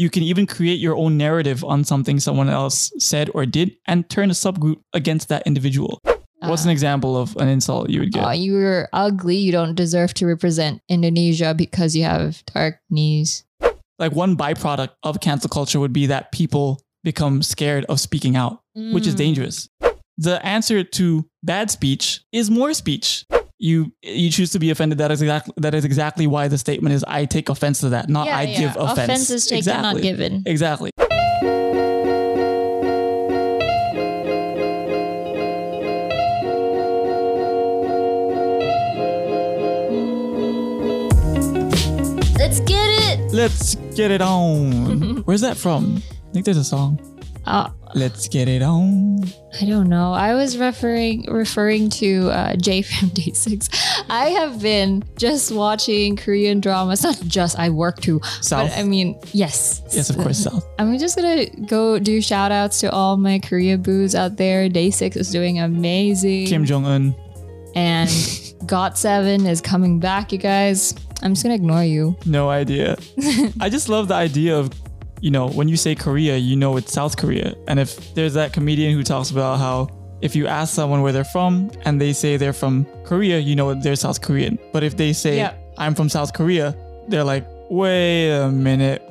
You can even create your own narrative on something someone else said or did and turn a subgroup against that individual. What's an Uh, example of an insult you would get? "Oh, you're ugly. You don't deserve to represent Indonesia because you have dark knees. like one byproduct of cancel culture would be that people become scared of speaking out, which is Mm. dangerous. The answer to bad speech is more speech. You you choose to be offended. That is exactly that is exactly why the statement is I take offense to that, not Yeah, I yeah. give offense. Offense is taken, exactly. not given. Exactly. Let's get it. Let's get it on. Where's that from? I think there's a song. Uh, Let's get it on. I don't know. I was referring referring to uh, Jae from Day Six. I have been just watching Korean dramas. Not just I work too, South. but I mean yes, yes, of course, South. I'm just gonna go do shout outs to all my Korea boos out there. Day Six is doing amazing. Kim Jong Un. and Got Seven is coming back, you guys. I'm just gonna ignore you. No idea. I just love the idea of, you know, when you say Korea, you know it's South Korea. And if there's that comedian who talks about how if you ask someone where they're from and they say they're from Korea, you know they're South Korean. But if they say Yeah. I'm from South Korea, they're like, wait a minute.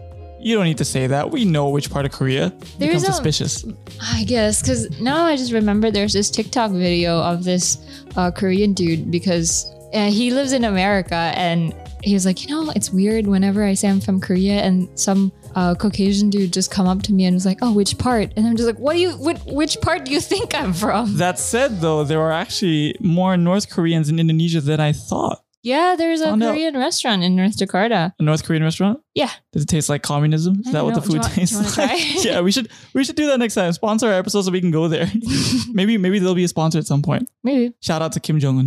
You don't need to say that. We know which part of Korea. There's Becomes a- suspicious. I guess because now I just remember there's this TikTok video of this uh, Korean dude because uh, he lives in America and he was like, you know, it's weird whenever I say I'm from Korea and some uh, Caucasian dude just come up to me and was like, oh, which part? And I'm just like, what do you, what, which part do you think I'm from? That said, though, there are actually more North Koreans in Indonesia than I thought. Yeah, there's a Oh, no. Korean restaurant in North Jakarta. A North Korean restaurant? Yeah. Does it taste like communism? Is that what the know. You food want- tastes like? yeah, we should we should do that next time. Sponsor our episode so we can go there. maybe maybe there'll be a sponsor at some point. Maybe. Shout out to Kim Jong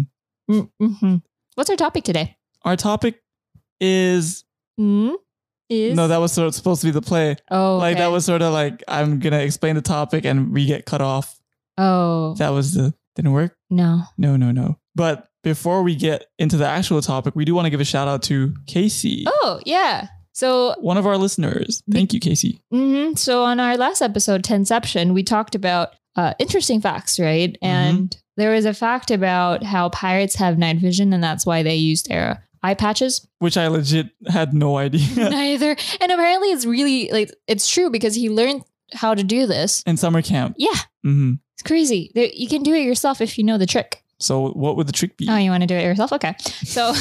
Un. Mm-hmm. What's our topic today? Our topic is Mm? Is no, that was sort of supposed to be the play. oh Like that was sort of like I'm gonna explain the topic and we get cut off. oh That was the didn't work. no No, no, no. But before we get into the actual topic, we do want to give a shout out to Casey, oh yeah so one of our listeners. Thank you, Casey. hmm So on our last episode, Tenception, we talked about uh, interesting facts, right? Mm-hmm. And there was a fact about how pirates have night vision, and that's why they used their eye patches. Which I legit had no idea. Neither, and apparently it's really like it's true because he learned how to do this. In summer camp. Yeah, hmm it's crazy. You can do it yourself if you know the trick. So what would the trick be? Oh, you want to do it yourself? Okay. So,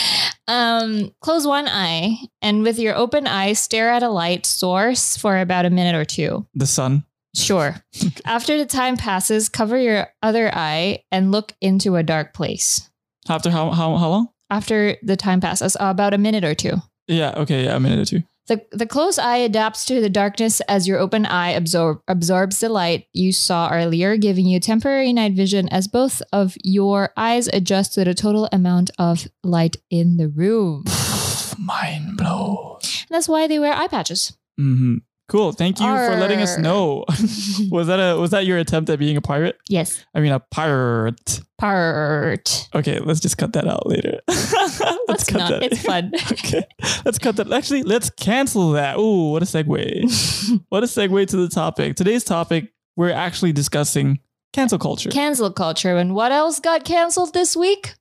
um, close one eye and with your open eye, stare at a light source for about a minute or two. the sun. Sure. After the time passes, cover your other eye and look into a dark place. After how how how long? After the time passes, about a minute or two. Yeah. Okay. Yeah. A minute or two. The, the closed eye adapts to the darkness as your open eye absorb, absorbs the light you saw earlier, giving you temporary night vision as both of your eyes adjust to the total amount of light in the room. Mind blow. And that's why they wear eye patches. hmm Cool. Thank you for letting us know. was that a was that your attempt at being a pirate? Yes. I mean a pirate. Part. Okay, let's just cut that out later. let's Let's cut not. that. It's fun. okay. Let's cut that. Actually, let's cancel that. Ooh, what a segue. what a segue to the topic. Today's topic, we're actually discussing cancel culture. Cancel culture. And what else got canceled this week?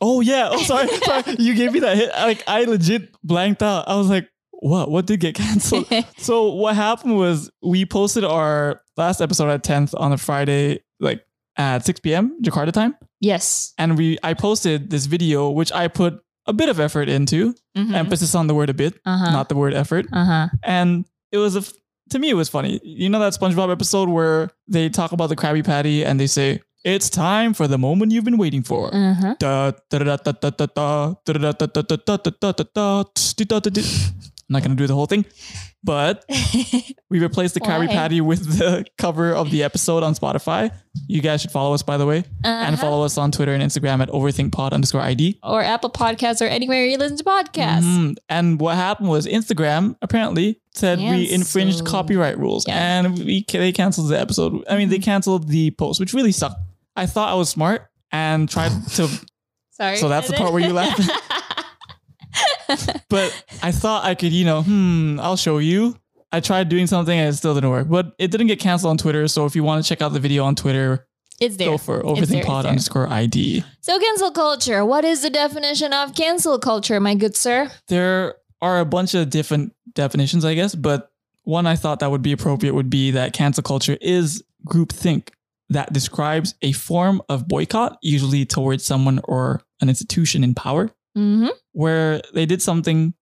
Oh yeah. Oh sorry. sorry. You gave me that hit. Like I legit blanked out. I was like, what? What did get canceled? so what happened was we posted our last episode at 10th on a Friday, like at 6 p.m. Jakarta time. yes. And we I posted this video which I put a bit of effort into. Mhm. Emphasis on the word a bit, Uh-huh. not the word effort. Uh-huh. And it was a f- to me it was funny. You know that SpongeBob episode where they talk about the Krabby Patty and they say, it's time for the moment you've been waiting for. I'm not going to do the whole thing, but we replaced the Krabby Patty with the cover of the episode on Spotify. You guys should follow us, by the way, and follow us on Twitter and Instagram at overthinkpod underscore ID. Or Apple Podcasts or anywhere you listen to podcasts. Mhm. And what happened was Instagram apparently said we infringed copyright rules, Yeah. and we they canceled the episode. I mean, they canceled the post, which really sucked. I thought I was smart and tried to Sorry. So that's the part where you laugh. but I thought I could, you know, hmm, I'll show you. I tried doing something and it still didn't work, but it didn't get canceled on Twitter. So if you want to check out the video on Twitter, It's there. go for It's there, it's overthinkpod underscore ID. So cancel culture. What is the definition of cancel culture, my good sir? There are a bunch of different definitions, I guess, but one I thought that would be appropriate would be that cancel culture is groupthink that describes a form of boycott, usually towards someone or an institution in power, Mm-hmm. where they did something,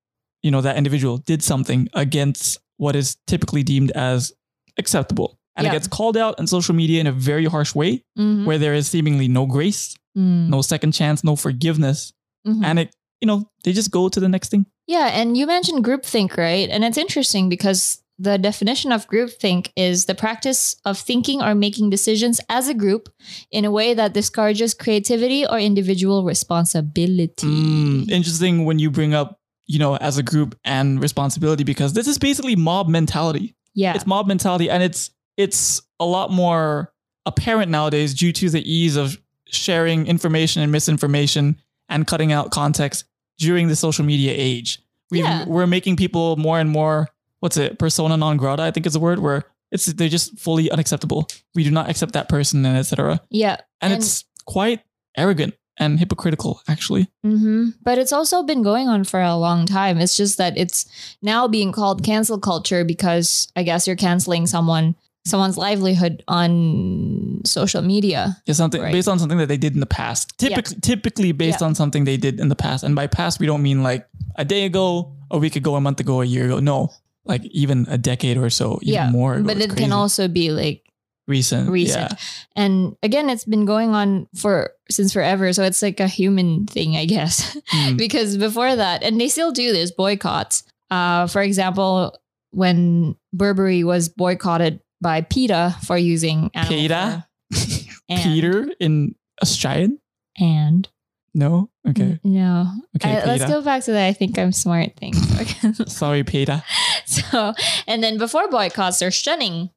you know, that individual did something against what is typically deemed as acceptable. And Yeah. it gets called out on social media in a very harsh way, Mm-hmm. where there is seemingly no grace, no second chance, no forgiveness. Mhm. And it, you know, they just go to the next thing. Yeah, and you mentioned groupthink, right? And it's interesting because the definition of groupthink is the practice of thinking or making decisions as a group in a way that discourages creativity or individual responsibility. Mm, interesting when you bring up, you know, as a group and responsibility because this is basically mob mentality. Yeah. It's mob mentality and it's it's a lot more apparent nowadays due to the ease of sharing information and misinformation and cutting out context during the social media age. we Yeah. We're making people more and more what's it, persona non grata, I think is the word, where it's they're just fully unacceptable. We do not accept that person and etc. yeah. And, And- it's quite arrogant and hypocritical, actually. hmm But it's also been going on for a long time. It's just that it's now being called cancel culture because I guess you're canceling someone someone's livelihood on social media. Yeah, something Right. based on something that they did in the past. Typically, typically based Yeah. on something they did in the past. And by past, we don't mean like a day ago, a week ago, a month ago, a year ago. No, like even a decade or so, even yeah. more. ago. But It's it crazy. can also be like recent, recent. Yeah. And again, it's been going on for since forever. So it's like a human thing, I guess. Mm. because before that, and they still do this boycotts. Uh, for example, when Burberry was boycotted by PETA for using PETA? Peter in Australian? and No, okay, no. okay. I- let's go back to the I think I'm smart thing. Sorry, Peter. so, and then before boycotts, there's shunning.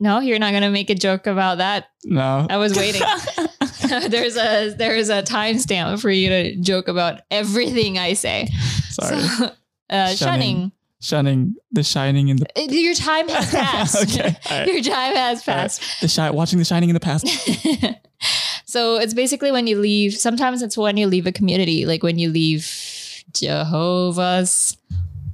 No, you're not gonna make a joke about that. No, I was waiting. there's a there's a timestamp for you to joke about everything I say. Sorry, So, uh, shunning. Shunning. the shining in the. Uh, Your time has passed. okay, right. Your time has All right. passed. The shi- watching the shining in the past. So it's basically when you leave. Sometimes it's when you leave a community, like when you leave Jehovah's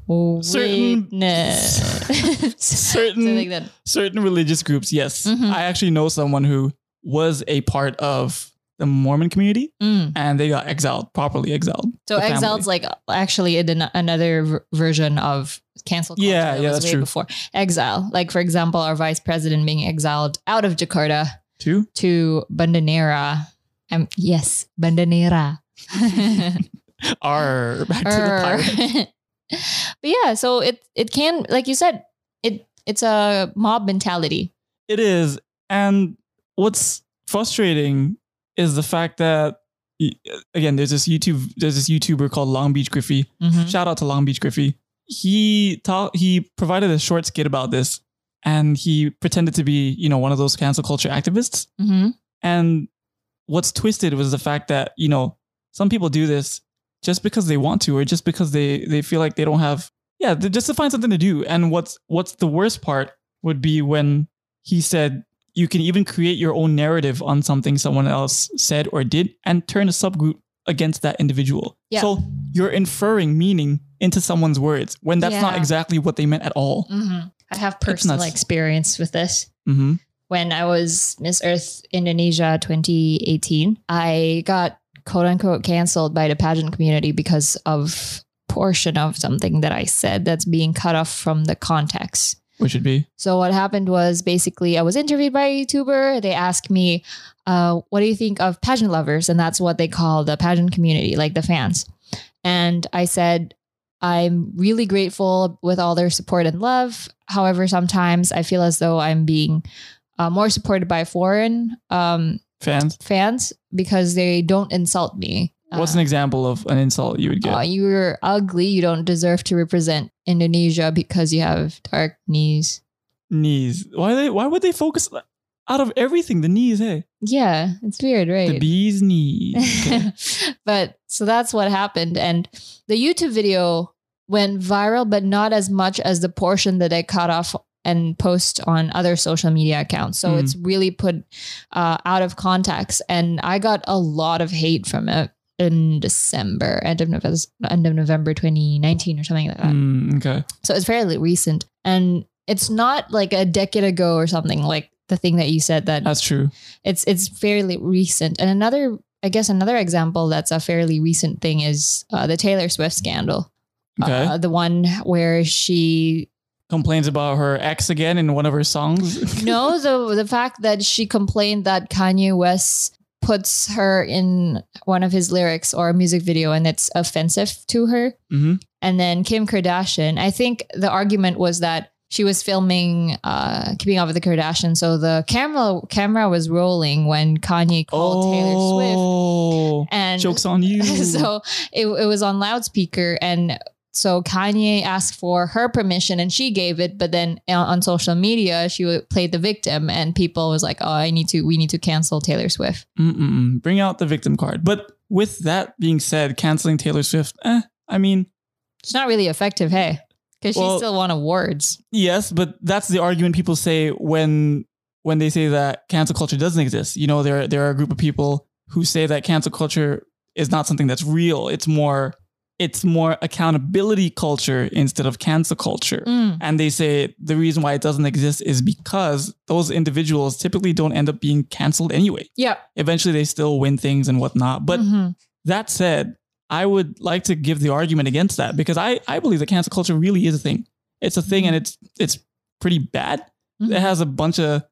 Certain- Witness. certain like certain religious groups, yes. Mhm. I actually know someone who was a part of the Mormon community Mm. and they got exiled, properly exiled. So family. exiled's like actually another v- version of cancel culture. Yeah, that yeah, that's true. Before exile, like for example, our vice president being exiled out of Jakarta too. to Banda Neira. Um, yes, Banda Neira. Are back to the pirate. but yeah, so it it can like you said, it it's a mob mentality. It is. And what's frustrating is the fact that again, there's this YouTube there's this YouTuber called Long Beach Griffy. Mhm. Shout out to Long Beach Griffy. He taught he provided a short skit about this and he pretended to be, you know, one of those cancel culture activists. Mhm. And what's twisted was the fact that, you know, some people do this just because they want to or just because they they feel like they don't have yeah, just to find something to do. And what's what's the worst part would be when he said you can even create your own narrative on something someone else said or did and turn a subgroup against that individual. Yeah. So you're inferring meaning into someone's words when that's not exactly what they meant at all. Mhm. I have personal experience with this. hmm when I was Miss Earth Indonesia 2018, I got quote unquote canceled by the pageant community because of portion of something that I said that's being cut off from the context. Which should be So what happened was basically I was interviewed by a YouTuber. They asked me, uh, "What do you think of pageant lovers?" And that's what they call the pageant community, like the fans. And I said, "I'm really grateful with all their support and love. However, sometimes I feel as though I'm being uh, more supported by foreign um, fans. fans because they don't insult me." What's Uh, an example of an insult you would get? uh, you're ugly. You don't deserve to represent Indonesia because you have dark knees. knees. Why they? Why would they focus out of everything? The knees, hey. Yeah, it's weird, right? The bee's knees. But so that's what happened. And the YouTube video went viral, but not as much as the portion that I cut off and post on other social media accounts. So Mm. it's really put uh, out of context. And I got a lot of hate from it in December, end of November, end of November 2019 or something like that. Mm, okay. So it's fairly recent. And it's not like a decade ago or something like the thing that you said that That's true. it's it's fairly recent. And another, I guess, another example that's a fairly recent thing is uh, the Taylor Swift scandal. Okay. Uh, the one where she Complains about her ex again in one of her songs. no the the fact that she complained that Kanye West puts her in one of his lyrics or a music video and it's offensive to her. hmm And then Kim Kardashian, I think the argument was that she was filming uh, Keeping Up with the Kardashians, so the camera camera was rolling when Kanye called Taylor Swift, Oh, and jokes on you. so it, it was on loudspeaker and so kanye asked for her permission and she gave it but then on, social media she played the victim and people was like oh i need to we need to cancel taylor swift Mm-mm. Bring out the victim card. But with that being said, canceling Taylor Swift, eh, I mean, it's not really effective hey because she still won awards yes, but that's the argument people say when when they say that cancel culture doesn't exist. You know, there there are a group of people who say that cancel culture is not something that's real. It's more it's more accountability culture instead of cancel culture. Mm. And they say the reason why it doesn't exist is because those individuals typically don't end up being canceled anyway. yeah Eventually, they still win things and whatnot. But Mhm. that said, I would like to give the argument against that because I, I believe that cancel culture really is a thing. It's a thing and it's it's pretty bad. Mhm. It has a bunch of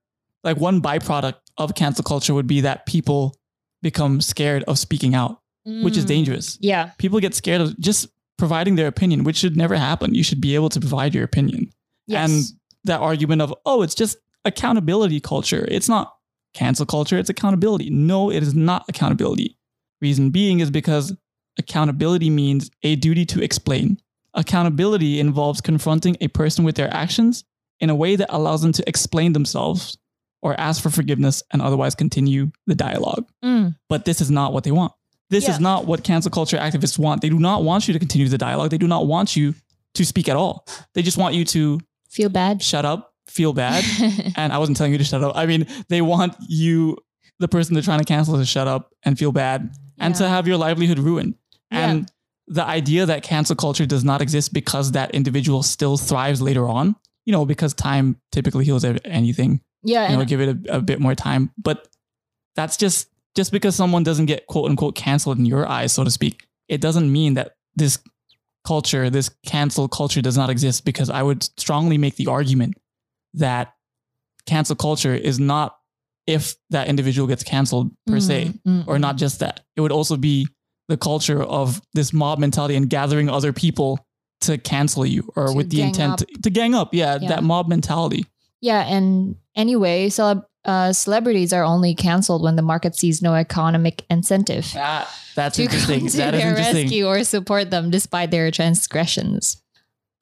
like one byproduct of cancel culture would be that people become scared of speaking out, which is Mm. dangerous. yeah People get scared of just providing their opinion, which should never happen. You should be able to provide your opinion. yes. And that argument of, oh, it's just accountability culture. It's not cancel culture, it's accountability. No, it is not accountability. Reason being is because accountability means a duty to explain. Accountability involves confronting a person with their actions in a way that allows them to explain themselves or ask for forgiveness and otherwise continue the dialogue. Mm. But this is not what they want. This Yeah. is not what cancel culture activists want. They do not want you to continue the dialogue. They do not want you to speak at all. They just want you to feel bad shut up, feel bad. and I wasn't telling you to shut up. I mean, they want you, the person they're trying to cancel, to shut up and feel bad and to have your livelihood ruined. Yeah. And the idea that cancel culture does not exist because that individual still thrives later on, you know, because time typically heals anything, yeah you know, and give it a, a bit more time. But that's just, just because someone doesn't get quote unquote canceled in your eyes, so to speak, it doesn't mean that this culture, this cancel culture does not exist because I would strongly make the argument that cancel culture is not if that individual gets canceled per se, Mm, mm, or not just that. It would also be the culture of this mob mentality and gathering other people to cancel you or To with the intent up. to, gang up. Yeah, Yeah. that mob mentality. Yeah, and anyway, celeb uh, celebrities are only canceled when the market sees no economic incentive That, that's to interesting. come to That their interesting. rescue or support them despite their transgressions.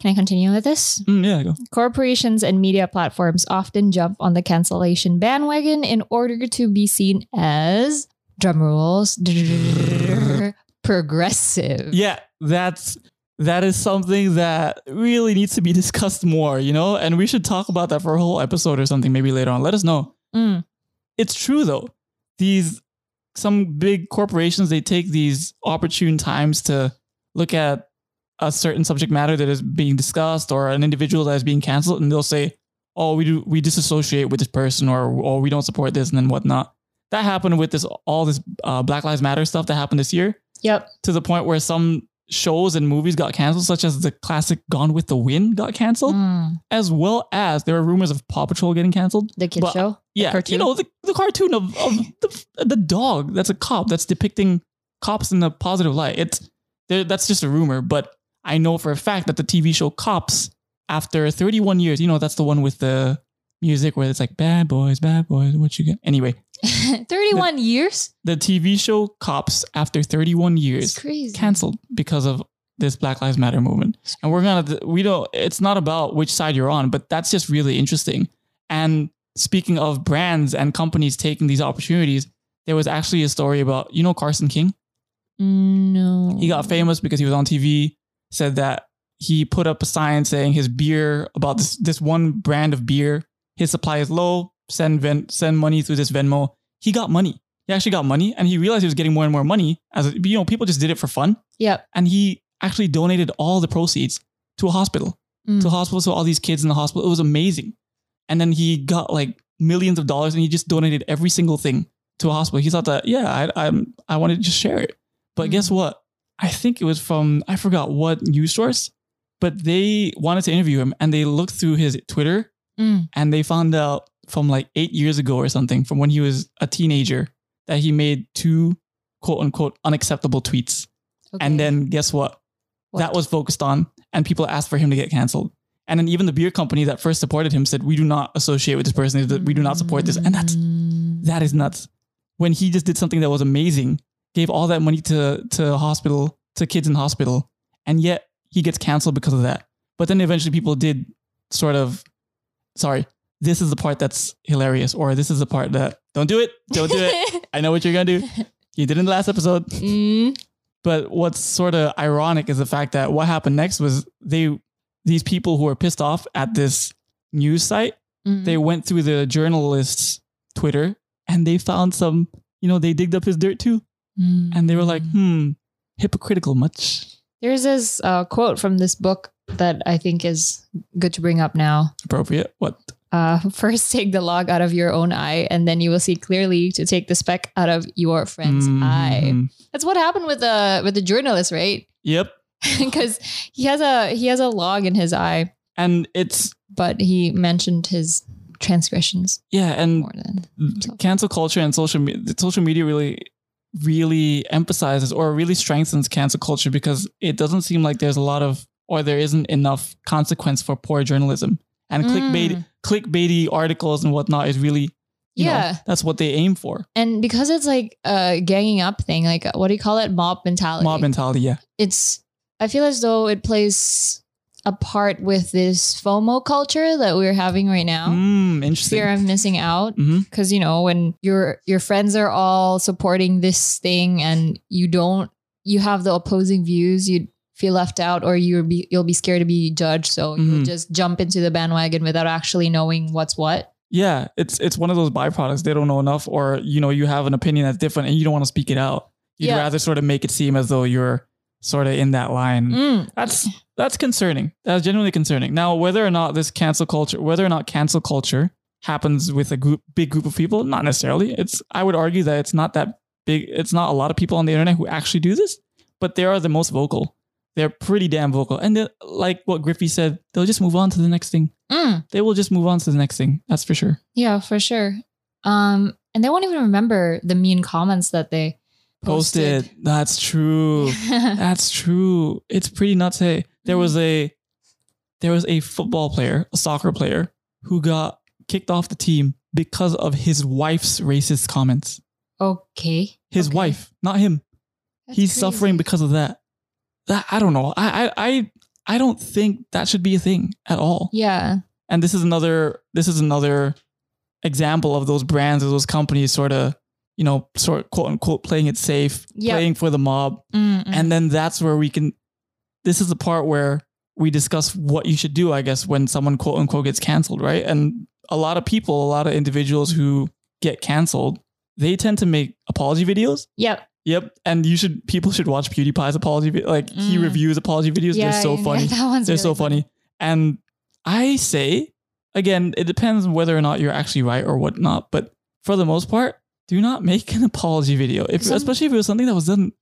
Can I continue with this? Mm, yeah, go. Corporations and media platforms often jump on the cancellation bandwagon in order to be seen as drum rolls progressive. Yeah, that's that is something that really needs to be discussed more, you know? And we should talk about that for a whole episode or something maybe later on. Let us know. Mm, It's true though. These some big corporations they take these opportune times to look at a certain subject matter that is being discussed or an individual that is being canceled and they'll say, "Oh, we do we disassociate with this person or or we don't support this and then whatnot." That happened with this all this uh, Black Lives Matter stuff that happened this year Yep. to the point where some shows and movies got canceled, such as the classic Gone with the Wind got canceled, Mm, as well as there were rumors of Paw Patrol getting canceled. the kid But- show. Yeah, cartoon? you know the, the cartoon of, of the, the dog that's a cop that's depicting cops in a positive light. It's that's just a rumor, but I know for a fact that the TV show Cops, after 31 years, you know that's the one with the music where it's like bad boys, bad boys, what you get. Anyway, 31 years? the TV show Cops, after 31 years, crazy. canceled because of this Black Lives Matter movement. And we're gonna we don't it's not about which side you're on, but that's just really interesting. And speaking of brands and companies taking these opportunities, there was actually a story about you know Carson King. No. He got famous because he was on TV. Said that he put up a sign saying his beer about this this one brand of beer. His supply is low. Send Ven- send money through this Venmo. He got money. He actually got money, and he realized he was getting more and more money. As you know, people just did it for fun, Yep. and he actually donated all the proceeds to a hospital Mm. to a hospital. So all these kids in the hospital, it was amazing. And then he got like millions of dollars, and he just donated every single thing to a hospital. He thought that yeah, I I'm, I wanted to just share it. But guess Mm. what? I think it was from I forgot what news source, but they wanted to interview him, and they looked through his Twitter, Mm. and they found out from like eight years ago or something, from when he was a teenager, that he made two quote unquote unacceptable tweets. Okay. And then guess what? That was focused on, and people asked for him to get canceled. And then even the beer company that first supported him said, "We do not associate with this person. We do not support this." And that's Mm. that is nuts. When he just did something that was amazing, gave all that money to to hospital to kids in hospital, and yet he gets canceled because of that. But then eventually people did sort of, sorry, this is the part that's hilarious, or this is the part that don't do it, don't do it. I know what you're gonna do. You did in the last episode. Mm. But what's sort of ironic is the fact that what happened next was they these people who were pissed off at this news site, Mm. they went through the journalist's Twitter and they found some, you know, they digged up his dirt too. And they were like, Mm. hmm, hypocritical much. There's this uh, quote from this book that I think is good to bring up now. Appropriate. What? Uh, first, take the log out of your own eye, and then you will see clearly to take the speck out of your friend's eye. Mhm. That's what happened with the with the journalist, right? Yep. Because he has a he has a log in his eye, And it's but he mentioned his transgressions yeah, and more than cancel culture and social media social media really really emphasizes or really strengthens cancel culture because it doesn't seem like there's a lot of or there isn't enough consequence for poor journalism and clickbait Mm. clickbaity articles and whatnot is really you know, Yeah. that's what they aim for and because it's like a ganging up thing, like what do you call it, mob mentality? mob mentality yeah it's I feel as though it plays a part with this FOMO culture that we're having right now. mm, interesting Fear of missing out. hmm Cause you know, when your your friends are all supporting this thing and you don't you have the opposing views, you feel left out or you'll be you'll be scared to be judged. So you'll Mhm. just jump into the bandwagon without actually knowing what's what. yeah it's it's one of those byproducts they don't know enough or you know you have an opinion that's different and you don't want to speak it out you'd Yeah. rather sort of make it seem as though you're sort of in that line Mm. That's that's concerning. That's genuinely concerning. Now, whether or not this cancel culture, whether or not cancel culture happens with a group, big group of people, not necessarily. It's I would argue that it's not that big. It's not a lot of people on the internet who actually do this, but they are the most vocal. They're pretty damn vocal, and like what Griffy said, they'll just move on to the next thing. Mm. They will just move on to the next thing. That's for sure. Yeah, for sure. Um, and they won't even remember the mean comments that they Posted. That's true. That's true. It's pretty nuts. Hey, there was a there was a football player, a soccer player, who got kicked off the team because of his wife's racist comments. okay. His Okay. wife, not him. That's He's crazy. suffering because of that. That I don't know. I I I I don't think that should be a thing at all. Yeah. And this is another this is another example of those brands or those companies sort of, you know, sort of quote unquote playing it safe, Yep. playing for the mob. Mm-mm. And then that's where we can, this is the part where we discuss what you should do, I guess, when someone quote unquote gets canceled, right? And a lot of people, a lot of individuals who get canceled, they tend to make apology videos. yep. Yep. And you should, people should watch PewDiePie's apology, vi- like he Mm. reviews apology videos. They're so funny. yeah, funny. That one's They're really so funny. And I say, again, it depends on whether or not you're actually right or whatnot. But for the most part, do not make an apology video, if, Some- especially if it was something that was done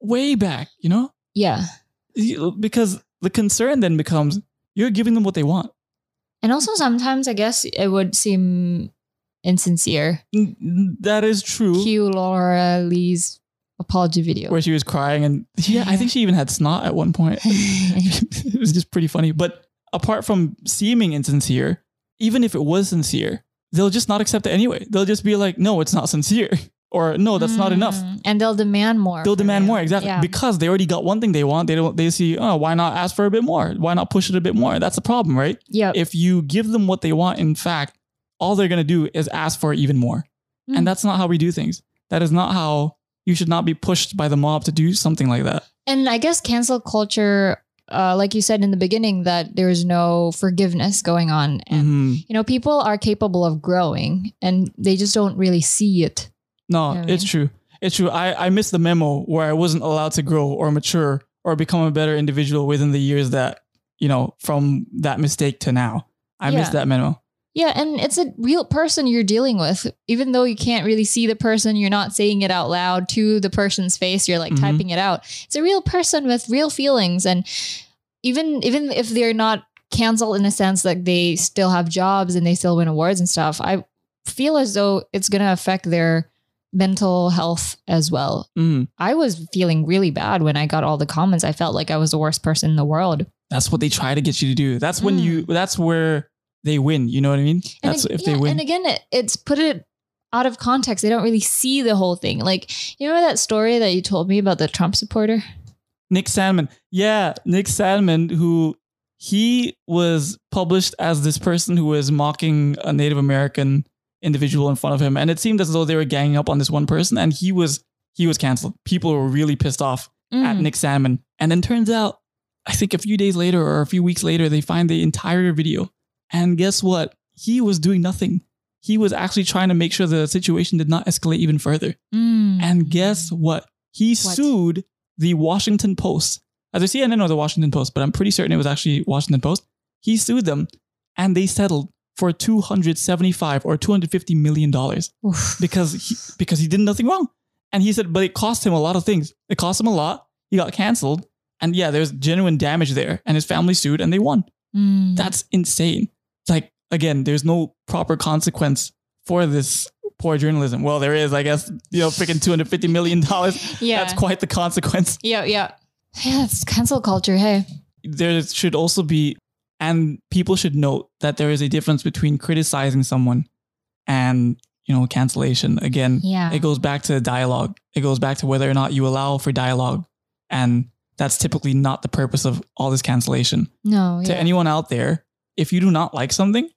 way back, you know? Yeah. Because the concern then becomes you're giving them what they want. And also sometimes I guess it would seem insincere. That is true. Cue Laura Lee's apology video. Where she was crying and yeah, I think she even had snot at one point. it was just pretty funny. But apart from seeming insincere, even if it was sincere, they'll just not accept it anyway. They'll just be like, no, it's not sincere. Or no, that's not enough. Mm. And they'll demand more. They'll demand more, exactly. Yeah. Because they already got one thing they want. They don't they see, oh, why not ask for a bit more? Why not push it a bit more? That's the problem, right? Yeah. If you give them what they want, in fact, all they're gonna do is ask for even more. Mm. And that's not how we do things. That is not how you should not be pushed by the mob to do something like that. And I guess cancel culture, uh, like you said in the beginning, that there's no forgiveness going on. And, Mhm. you know, people are capable of growing and they just don't really see it. No, You know what I it's mean? true. It's true. I, I missed the memo where I wasn't allowed to grow or mature or become a better individual within the years that, you know, from that mistake to now. I missed that memo. Yeah. And it's a real person you're dealing with. Even though you can't really see the person, you're not saying it out loud to the person's face, you're like Mhm. typing it out. It's a real person with real feelings. And even even if they're not canceled in a sense that they still have jobs and they still win awards and stuff, I feel as though it's going to affect their mental health as well. Mhm. I was feeling really bad when I got all the comments. I felt like I was the worst person in the world. That's what they try to get you to do. That's when you, that's where they win. You know what I mean? And That's if yeah, they win. And again, it, it's put it out of context. They don't really see the whole thing. Like, you remember that story that you told me about the Trump supporter? Nick Sandmann. Yeah, Nick Sandmann, who he was published as this person who was mocking a Native American individual in front of him, and it seemed as though they were ganging up on this one person, and he was he was canceled. People were really pissed off at Mm. Nick Sandmann, and then turns out, I think a few days later or a few weeks later, they find the entire video, and guess what? He was doing nothing. He was actually trying to make sure the situation did not escalate even further. Mm. And guess what? He sued the Washington Post. Either CNN or the Washington Post, but I'm pretty certain it was actually Washington Post. He sued them and they settled for 275 or 250 million dollars because he, because he did nothing wrong. And he said, but it cost him a lot of things. It cost him a lot. He got canceled. And yeah, there's genuine damage there. And his family sued and they won. Mm. That's insane. It's like, again, there's no proper consequence for this poor journalism. Well, there is, I guess, you know, freaking $250 million. yeah. That's quite the consequence. yeah. Yeah. Yeah. It's cancel culture. Hey. There should also be, and people should note that there is a difference between criticizing someone and, you know, cancellation. Again, Yeah. it goes back to dialogue. It goes back to whether or not you allow for dialogue. And that's typically not the purpose of all this cancellation. no. to Yeah. anyone out there, if you do not like something,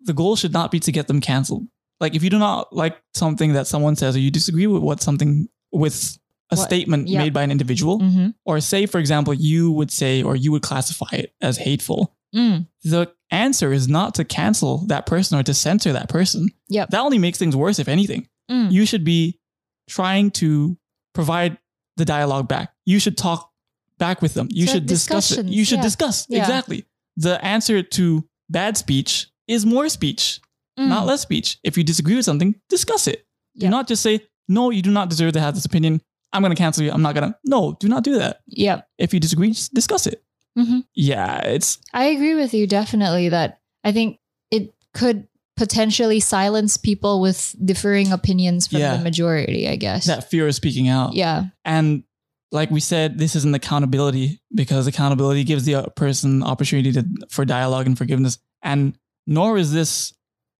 the goal should not be to get them canceled. Like if you do not like something that someone says or you disagree with what something with a What- statement yeah. made by an individual, Mhm. or say for example, you would say or you would classify it as hateful, Mm. the answer is not to cancel that person or to censor that person. Yep. That only makes things worse if anything. Mm. You should be trying to provide the dialogue back. You should talk back with them. You So should discuss it. You should yeah. discuss. Yeah. Exactly. The answer to bad speech is more speech, Mm. not less speech. If you disagree with something, discuss it. Do not just say, no, you do not deserve to have this opinion. I'm going to cancel you. I'm not going to. No, do not do that. Yep. If you disagree, just discuss it. Mhm. Yeah, it's I agree with you definitely that I think it could potentially silence people with differing opinions from Yeah. the majority, I guess. that fear of speaking out. yeah. And like we said, this isn't accountability because accountability gives the person opportunity to, for dialogue and forgiveness. And nor is this,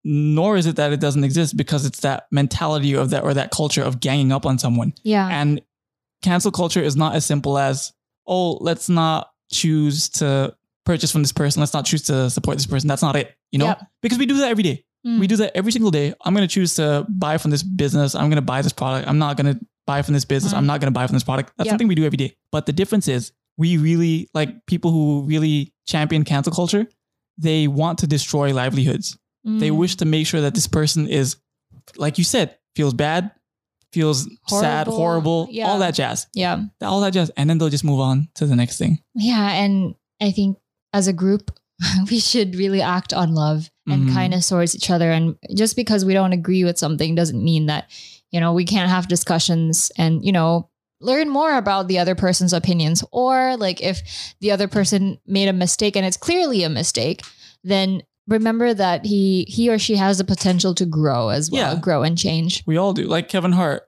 nor is it that it doesn't exist because it's that mentality of that or that culture of ganging up on someone. Yeah. And cancel culture is not as simple as, oh, let's not choose to purchase from this person. Let's not choose to support this person. That's not it, you know? Yep. Because we do that every day. Mm. We do that every single day. I'm going to choose to buy from this business. I'm going to buy this product. I'm not going to buy from this business. Mhm. I'm not going to buy from this product. That's Yep. something we do every day. But the difference is we really like people who really champion cancel culture. They want to destroy livelihoods. They Mm. wish to make sure that this person is, like you said, feels bad, feels sad, Horrible. horrible, Yeah. all that jazz, Yeah. all that jazz. And then they'll just move on to the next thing. Yeah. And I think as a group, we should really act on love and Mhm. kindness towards each other. And just because we don't agree with something doesn't mean that, you know, we can't have discussions and, you know, learn more about the other person's opinions. Or like if the other person made a mistake and it's clearly a mistake, then remember that he he or she has the potential to grow as well, Yeah. grow and change. We all do. Like Kevin Hart,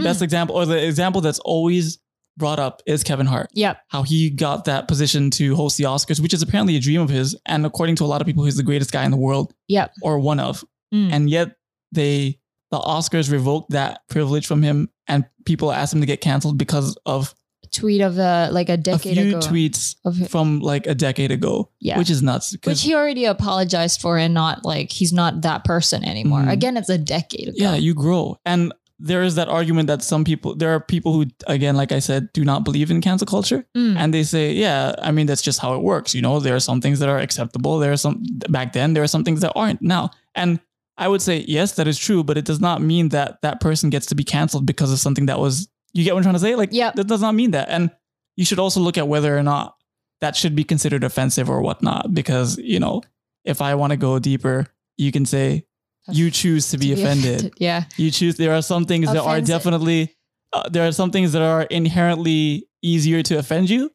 Mm. best example, or the example that's always brought up is Kevin Hart. Yep. how he got that position to host the Oscars, which is apparently a dream of his. And according to a lot of people, he's the greatest guy in the world Yep. or one of. Mm. And yet they, the Oscars revoked that privilege from him and people asked him to get canceled because of tweet of a like a a decade few ago. tweets of from like a decade ago, Yeah. which is nuts. Which he already apologized for and not like he's not that person anymore. Mhm. Again, it's a decade ago. yeah, you grow. And there is that argument that some people, there are people who, again, like I said, do not believe in cancel culture. Mm. And they say, yeah, I mean, that's just how it works. You know, there are some things that are acceptable. There are some, back then, there are some things that aren't now. And I would say, yes, that is true, but it does not mean that that person gets to be canceled because of something that was, you get what I'm trying to say? Like, yeah, that does not mean that. And you should also look at whether or not that should be considered offensive or whatnot. Because, you know, if I want to go deeper, you can say, you choose to be offended Yeah. you choose there are some things that are definitely uh, there are some things that are inherently easier to offend you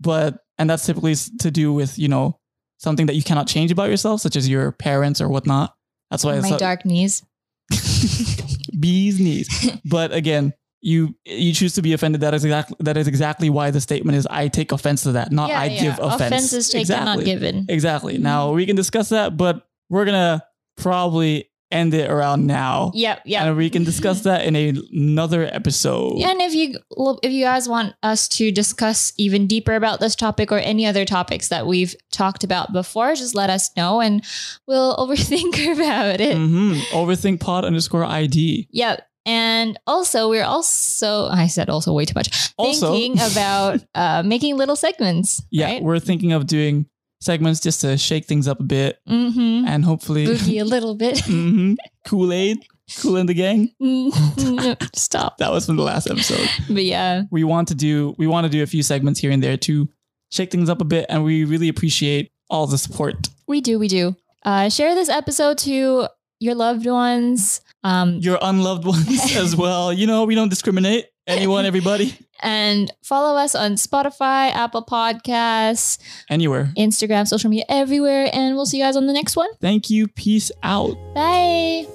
but and that's typically to do with you know something that you cannot change about yourself such as your parents or whatnot that's why My dark knees. bees knees but again you you choose to be offended that is exactly that is exactly why the statement is i take offense to that not yeah, i yeah. give offense Offense is taken, exactly not given. exactly now mm-hmm. we can discuss that but we're gonna probably end it around now Yep. Yep. and we can discuss that in a, another episode. Yeah, and if you if you guys want us to discuss even deeper about this topic or any other topics that we've talked about before, just let us know and we'll overthink about it. hmm Overthink pod underscore ID. Yep. And also, we're also I said also way too much. Also- thinking about uh, making little segments. Yeah, Right? we're thinking of doing segments just to shake things up a bit Mm-hmm. and hopefully Boogie a little bit. hmm Kool Aid, Kool in the Gang. Mhm. Stop. That was from the last episode. But yeah. We want to do we want to do a few segments here and there to shake things up a bit, and we really appreciate all the support. We do, we do. Uh, share this episode to your loved ones. Um, Your unloved ones as well. You know, we don't discriminate. Anyone, everybody, and follow us on Spotify, Apple Podcasts, anywhere. Instagram, social media, everywhere. And we'll see you guys on the next one. Thank you. Peace out. Bye.